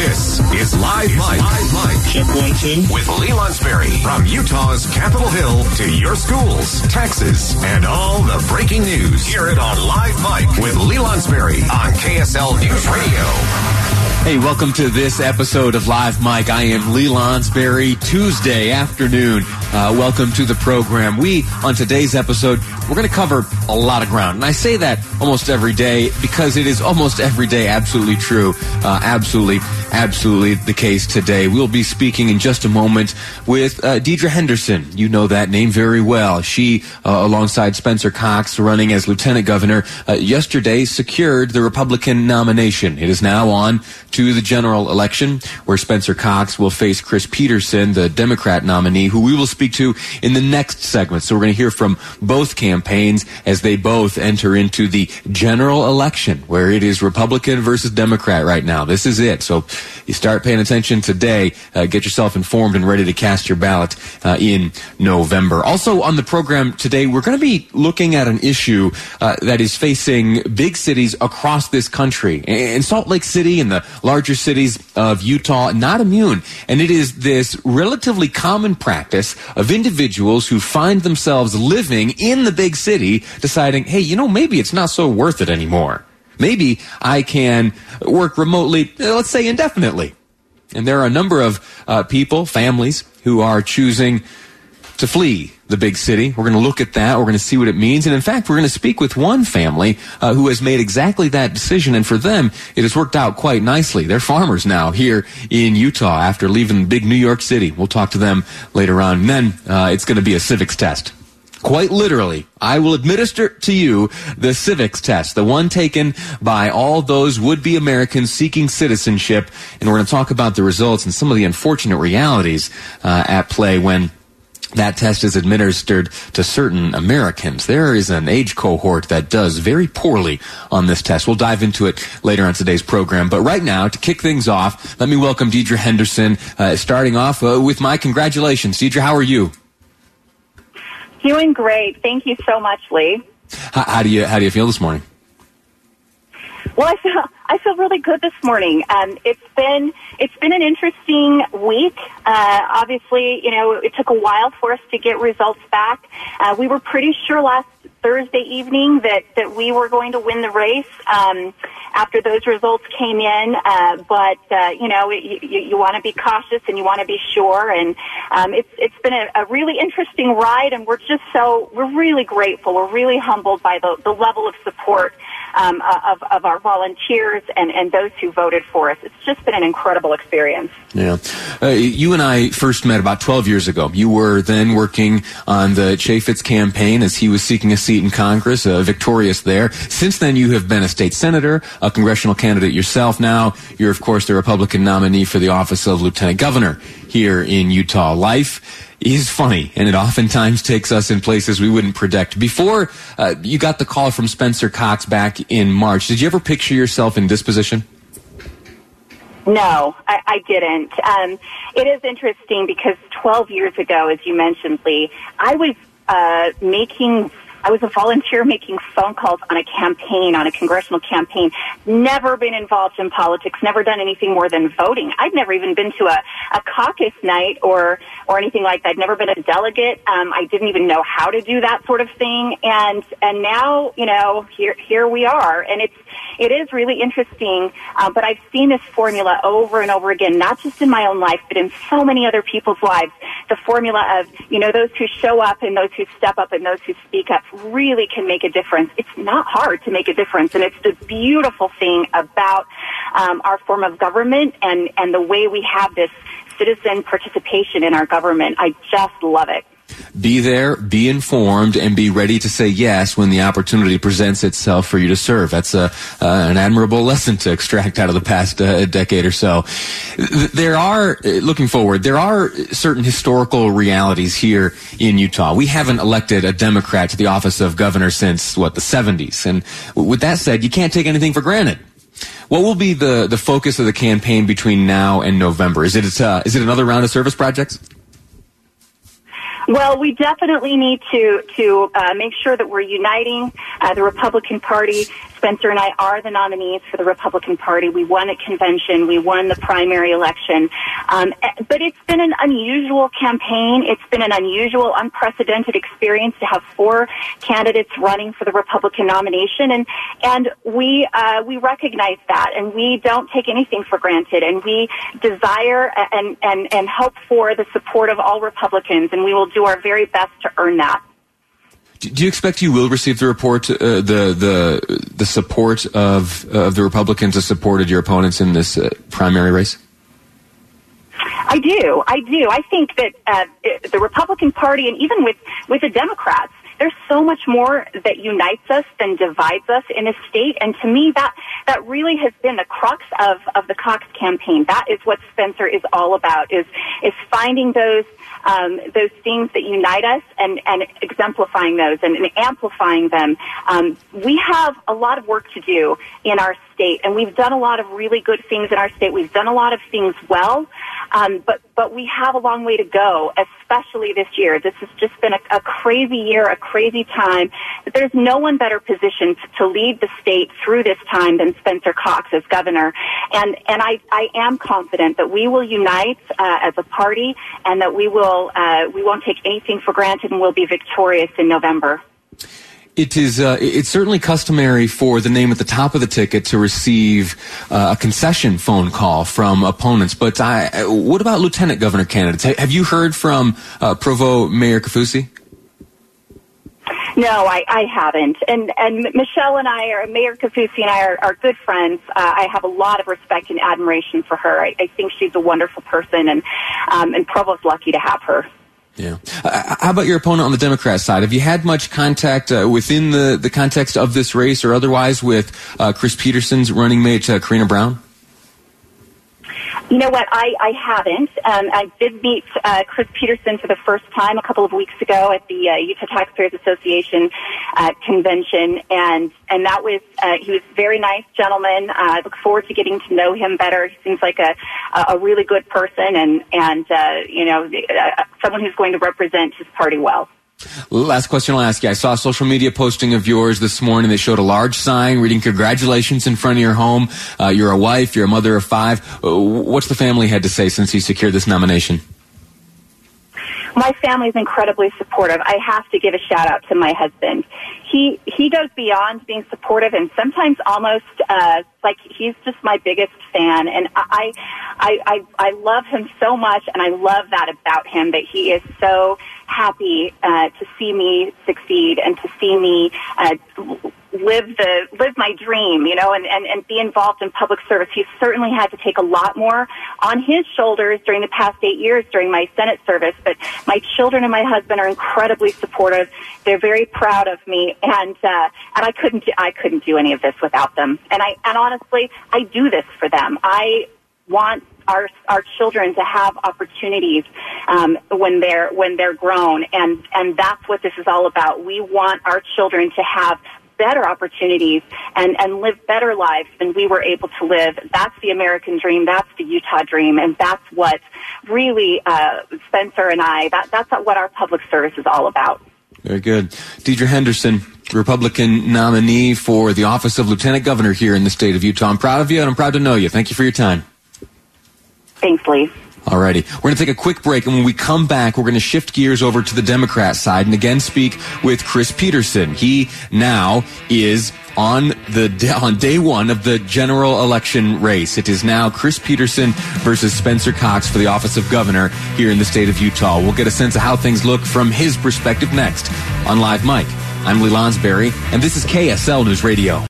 This is Live Mic. Live Mic. Check one, two. With Lee Lonsberry. From Utah's Capitol Hill to your schools, taxes, and all the breaking news. Hear it on Live Mic with Lee Lonsberry on KSL News Radio. Hey, welcome to this episode of Live Mic. I am Lee Lonsberry, Tuesday afternoon. Uh, welcome to the program. We, on today's episode, we're going to cover a lot of ground. And I say that almost every day because it is almost every day absolutely true. Uh, absolutely, absolutely the case today. We'll be speaking in just a moment with uh, Deidre Henderson. You know that name very well. She, uh, alongside Spencer Cox, running as lieutenant governor, uh, yesterday secured the Republican nomination. It is now on to the general election, where Spencer Cox will face Chris Peterson, the Democrat nominee, who we will speak to in the next segment. So we're going to hear from both campaigns as they both enter into the general election, where it is Republican versus Democrat right now. This is it. So you start paying attention today. Uh, get yourself informed and ready to cast your ballot uh, in November. Also on the program today, we're going to be looking at an issue uh, that is facing big cities across this country. In Salt Lake City and the larger cities of Utah not immune. And it is this relatively common practice of individuals who find themselves living in the big city deciding, hey, you know, maybe it's not so worth it anymore. Maybe I can work remotely, let's say indefinitely. And there are a number of uh, people, families, who are choosing to flee the big city. We're going to look at that. We're going to see what it means. And in fact, we're going to speak with one family uh, who has made exactly that decision. And for them, it has worked out quite nicely. They're farmers now here in Utah after leaving big New York City. We'll talk to them later on. And then uh, it's going to be a civics test. Quite literally, I will administer to you the civics test, the one taken by all those would-be Americans seeking citizenship. And we're going to talk about the results and some of the unfortunate realities uh, at play when that test is administered to certain Americans. There is an age cohort that does very poorly on this test. We'll dive into it later on today's program. But right now, to kick things off, let me welcome Deidre Henderson, uh, starting off uh, with my congratulations. Deidre, how are you? Doing great. Thank you so much, Lee. How, how do you how do you feel this morning? Well, I feel I feel really good this morning. Um, it's been it's been an interesting week. Uh, obviously, you know, it took a while for us to get results back. Uh, we were pretty sure last Thursday evening that that we were going to win the race. Um, after those results came in, uh, but uh, you know you, you, you want to be cautious and you want to be sure, and um, it's it's been a, a really interesting ride, and we're just so we're really grateful, we're really humbled by the the level of support um, of of our volunteers and and those who voted for us. It's just been an incredible experience. Yeah, uh, you and I first met about 12 years ago. You were then working on the Chaffetz campaign as he was seeking a seat in Congress, uh, victorious there. Since then, you have been a state senator, a congressional candidate yourself. Now, you're of course the Republican nominee for the office of lieutenant governor here in Utah. Life is funny, and it oftentimes takes us in places we wouldn't predict. Before uh, you got the call from Spencer Cox back in March, did you ever picture yourself in this position? No, I, I didn't. Um, it is interesting because 12 years ago, as you mentioned, Lee, I was uh, making I was a volunteer making phone calls on a campaign, on a congressional campaign. Never been involved in politics, never done anything more than voting. I'd never even been to a, a caucus night or, or anything like that. I'd never been a delegate. Um, I didn't even know how to do that sort of thing. And, and now, you know, here, here we are. And it's, it is really interesting, uh, but I've seen this formula over and over again, not just in my own life, but in so many other people's lives. The formula of, you know, those who show up and those who step up and those who speak up really can make a difference. It's not hard to make a difference, and it's the beautiful thing about um, our form of government and, and the way we have this citizen participation in our government. I just love it. Be there, be informed, and be ready to say yes when the opportunity presents itself for you to serve. That's a, uh, an admirable lesson to extract out of the past uh, decade or so. There are, uh, looking forward, there are certain historical realities here in Utah. We haven't elected a Democrat to the office of governor since, what, the 70s. And with that said, you can't take anything for granted. What will be the, the focus of the campaign between now and November? Is it, uh, is it another round of service projects? Well, we definitely need to to uh, make sure that we're uniting uh, the Republican Party Spencer and I are the nominees for the Republican Party. We won a convention. We won the primary election. Um, but it's been an unusual campaign. It's been an unusual, unprecedented experience to have four candidates running for the Republican nomination. And, and we, uh, we recognize that and we don't take anything for granted. And we desire and, and, and hope for the support of all Republicans. And we will do our very best to earn that. Do you expect you will receive the report, uh, the the the support of of the Republicans that supported your opponents in this uh, primary race? I do. I do. I think that uh, the Republican Party, and even with with the Democrats, there's so much more that unites us than divides us in a state. And to me, that that really has been the crux of of the Cox campaign. That is what Spencer is all about. Is is finding those um, those things that unite us and, and exemplifying those and, and amplifying them. Um, we have a lot of work to do in our state, and we've done a lot of really good things in our state. We've done a lot of things well, um, but but we have a long way to go, especially this year. This has just been a, a crazy year, a crazy time. But there's no one better positioned to lead the state through this time than Spencer Cox as governor, and and I I am confident that we will unite uh, as a party and that we will uh, we won't take anything for granted and we'll be victorious in November. It is. Uh, it's certainly customary for the name at the top of the ticket to receive uh, a concession phone call from opponents. But I, what about lieutenant governor candidates? Have you heard from uh, Provo Mayor Kaufusi? No, I, I haven't. And and Michelle and I are Mayor Kaufusi and I are, are good friends. Uh, I have a lot of respect and admiration for her. I, I think she's a wonderful person, and um, and Provo's lucky to have her. Yeah. Uh, how about your opponent on the Democrat side? Have you had much contact uh, within the, the context of this race or otherwise with uh, Chris Peterson's running mate, uh, Karina Brown? You know what? I, I haven't. Um, I did meet uh, Chris Peterson for the first time a couple of weeks ago at the uh, Utah Taxpayers Association uh, convention, and and that was uh, he was a very nice gentleman. Uh, I look forward to getting to know him better. He seems like a a really good person, and and uh, you know uh, someone who's going to represent his party well. Last question I'll ask you. I saw a social media posting of yours this morning that showed a large sign reading congratulations in front of your home. Uh, you're a wife, you're a mother of five. Uh, what's the family had to say since you secured this nomination? My family is incredibly supportive. I have to give a shout out to my husband. He he goes beyond being supportive, and sometimes almost uh, like he's just my biggest fan. And I I I, I love him so much, and I love that about him that he is so happy uh, to see me succeed and to see me uh, live the live my dream, you know, and, and, and be involved in public service. He certainly had to take a lot more on his shoulders during the past eight years during my Senate service. But my children and my husband are incredibly supportive. They're very proud of me, and uh, and I couldn't I couldn't do any of this without them. And I and honestly, I do this for them. I want our our children to have opportunities um, when they're when they're grown, and and that's what this is all about. We want our children to have better opportunities and and live better lives than we were able to live. That's the American dream. That's the Utah dream, and that's what really uh, Spencer and I. That that's what our public service is all about. Very good, Deidre Henderson. Republican nominee for the office of Lieutenant Governor here in the state of Utah. I'm proud of you and I'm proud to know you. Thank you for your time. Thanks, Lee. Alrighty. We're going to take a quick break, and when we come back, we're going to shift gears over to the Democrat side and again speak with Chris Peterson. He now is on the on day one of the general election race. It is now Chris Peterson versus Spencer Cox for the office of governor here in the state of Utah. We'll get a sense of how things look from his perspective next on Live Mic. I'm Lee Lonsberry, and this is KSL News Radio.